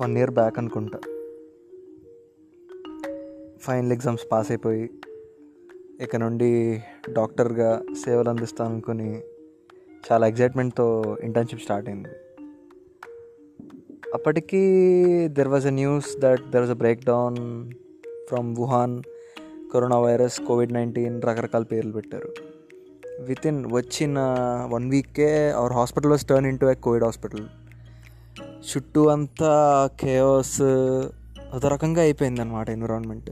One year back అనుకుంటా. Final exams pass అయిపోయి ఇక నుండి డాక్టర్గా సేవలు అందిస్తాను అనుకుని చాలా ఎగ్జైట్మెంట్తో ఇంటర్న్షిప్ స్టార్ట్ అయింది. అప్పటికీ there was a news that there was a break down from Wuhan coronavirus covid nineteen రకరకాల పేర్లు పెట్టారు. విత్ ఇన్ వచ్చిన one VK our hospital was turn into a covid hospital చుట్టూ అంతా కేవస్ అదో రకంగా అయిపోయింది అనమాట ఎన్విరాన్మెంట్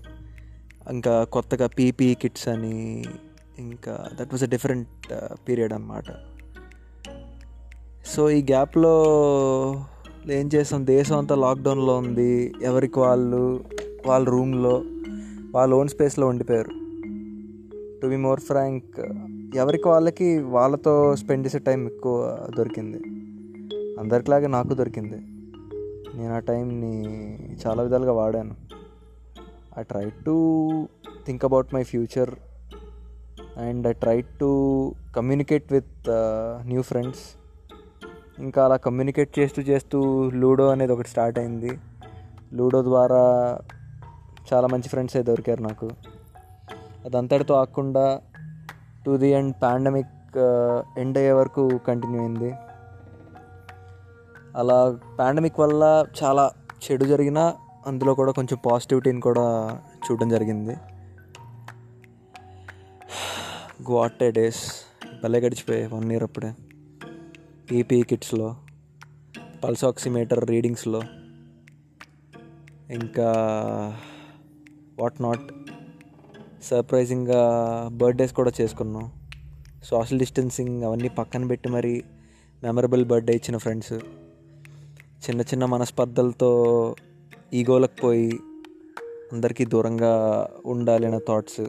ఇంకా కొత్తగా పీపీ కిట్స్ అని ఇంకా that was a different period అనమాట సో ఈ గ్యాప్లో ఏం చేసాం? దేశం అంతా లాక్డౌన్లో ఉంది. ఎవరికి వాళ్ళు? వాళ్ళ రూమ్లో వాళ్ళ ఓన్ స్పేస్లో ఉండిపోయారు. టు బి మోర్ ఫ్రాంక్ ఎవరికి వాళ్ళకి వాళ్ళతో స్పెండ్ చేసే టైం ఎక్కువ దొరికింది. అందరిలాగే నాకు దొరికింది. నేను ఆ టైంని చాలా విధాలుగా వాడాను. I try to think about my future and I try to communicate with new friends ఇంకా అలా కమ్యూనికేట్ చేస్తూ చేస్తూ లూడో అనేది ఒకటి స్టార్ట్ అయింది. లూడో ద్వారా చాలా మంచి ఫ్రెండ్సే దొరికారు నాకు. అదంతటితో ఆకుండా to the end pandemic end అయ్యే వరకు కంటిన్యూ అయింది. అలా పాండమిక్ వల్ల చాలా చెడు జరిగినా అందులో కూడా కొంచెం పాజిటివిటీని కూడా చూడడం జరిగింది. గోటే డేస్ భలే గడిచిపోయాయి వన్ ఇయర్ అప్పుడే. ఈపీ కిట్స్లో పల్స్ ఆక్సిమీటర్ రీడింగ్స్లో ఇంకా వాట్ నాట్ సర్ప్రైజింగ్గా బర్త్డేస్ కూడా చేసుకున్నాం. సోషల్ డిస్టెన్సింగ్ అవన్నీ పక్కన పెట్టి మరి మెమరబుల్ బర్త్డే ఇచ్చిన ఫ్రెండ్స్. చిన్న చిన్న మనస్పర్ధలతో ఈగోలకు పోయి అందరికీ దూరంగా ఉండాలి అనే థాట్స్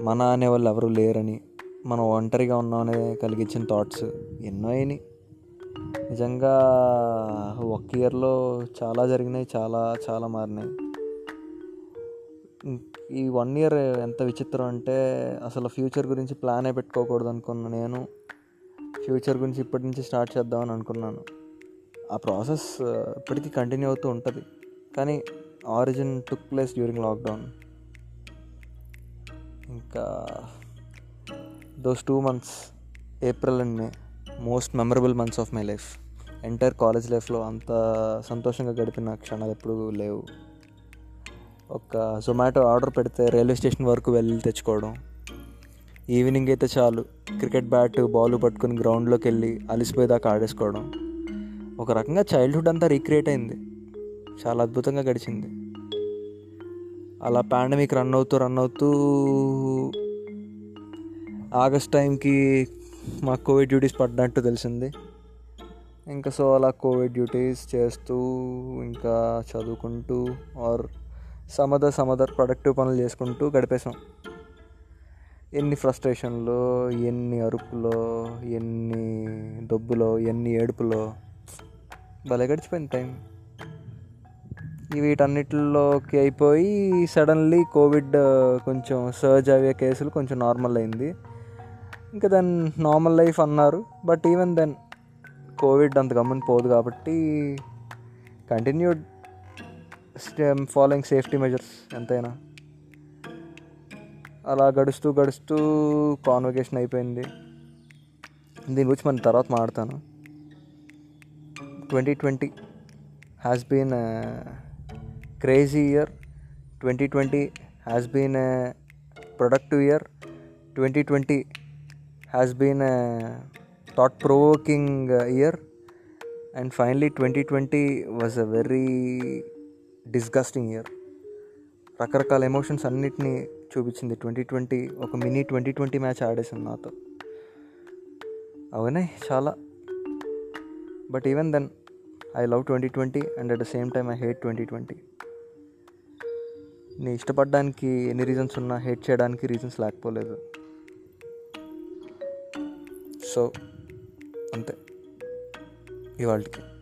మన అనే వాళ్ళు ఎవరు లేరని మనం ఒంటరిగా ఉన్నామనే కలిగించిన థాట్స్ ఎన్నో అయినాయి. నిజంగా ఒక ఇయర్లో చాలా జరిగినాయి చాలా చాలా మారినాయి. ఈ వన్ ఇయర్ ఎంత విచిత్రం అంటే అసలు ఫ్యూచర్ గురించి ప్లానే పెట్టుకోకూడదు అనుకున్నా నేను. ఫ్యూచర్ గురించి ఇప్పటి నుంచి స్టార్ట్ చేద్దామని అనుకున్నాను. ఆ ప్రాసెస్ ఇప్పటికీ కంటిన్యూ అవుతూ ఉంటుంది. కానీ origin took place during lockdown. ఇంకా those two months April and May most memorable months of my life. Entire college లైఫ్లో అంత సంతోషంగా గడిపిన క్షణాలు ఎప్పుడు లేవు. ఒక జొమాటో ఆర్డర్ పెడితే రైల్వే స్టేషన్ వరకు వెళ్ళి తెచ్చుకోవడం. ఈవినింగ్ అయితే చాలు. క్రికెట్ బ్యాట్ బాల్ పట్టుకుని గ్రౌండ్లోకి వెళ్ళి అలిసిపోయేదాకా ఆడేసుకోవడం. ఒక రకంగా చైల్డ్హుడ్ అంతా రీక్రియేట్ అయింది. చాలా అద్భుతంగా గడిచింది. అలా పాండమిక్ రన్ అవుతూ రన్ అవుతూ ఆగస్ట్ టైంకి మా కోవిడ్ డ్యూటీస్ పడ్డట్టు తెలిసింది. ఇంకా సో అలా కోవిడ్ డ్యూటీస్ చేస్తూ ఇంకా చదువుకుంటూ ఆర్ సమదర్ సమదర్ ప్రొడక్టివ్ పనులు చేసుకుంటూ గడిపేసాం ఎన్ని ఫ్రస్ట్రేషన్లో ఎన్ని అరుపులో ఎన్ని దొబ్బులో ఎన్ని ఏడుపులో భలే గడిచిపోయింది టైం వీటన్నిటిలోకి అయిపోయి సడన్లీ కోవిడ్ కొంచెం సర్జ్ అయ్యే కేసులు కొంచెం నార్మల్ అయింది. ఇంకా దెన్ నార్మల్ లైఫ్ అన్నారు. బట్ ఈవెన్ దెన్ కోవిడ్ అంత గమ్మని పోదు కాబట్టి కంటిన్యూడ్ ఫాలోయింగ్ సేఫ్టీ మెజర్స్ ఎంతైనా. అలా గడుస్తూ గడుస్తూ కాన్వకేషన్ అయిపోయింది. దీని గురించి మన తర్వాత మాడతాను twenty twenty has been crazy year twenty twenty has been productive year twenty twenty has been thought provoking year and finally twenty twenty was a very disgusting year. రకరకాల ఎమోషన్స్ అన్నిటినీ చూపించింది ట్వంటీ ట్వంటీ ఒక mini twenty twenty match ఆడేసింది నాతో. అవునే చాలా. But even then I love twenty twenty and at the same time I hate twenty twenty. నీ ఇష్టపడడానికి ఎన్ని రీజన్స్ ఉన్నా హేట్ చేయడానికి రీజన్స్ లేకపోలేదు. సో అంతే. ఇవాళకి.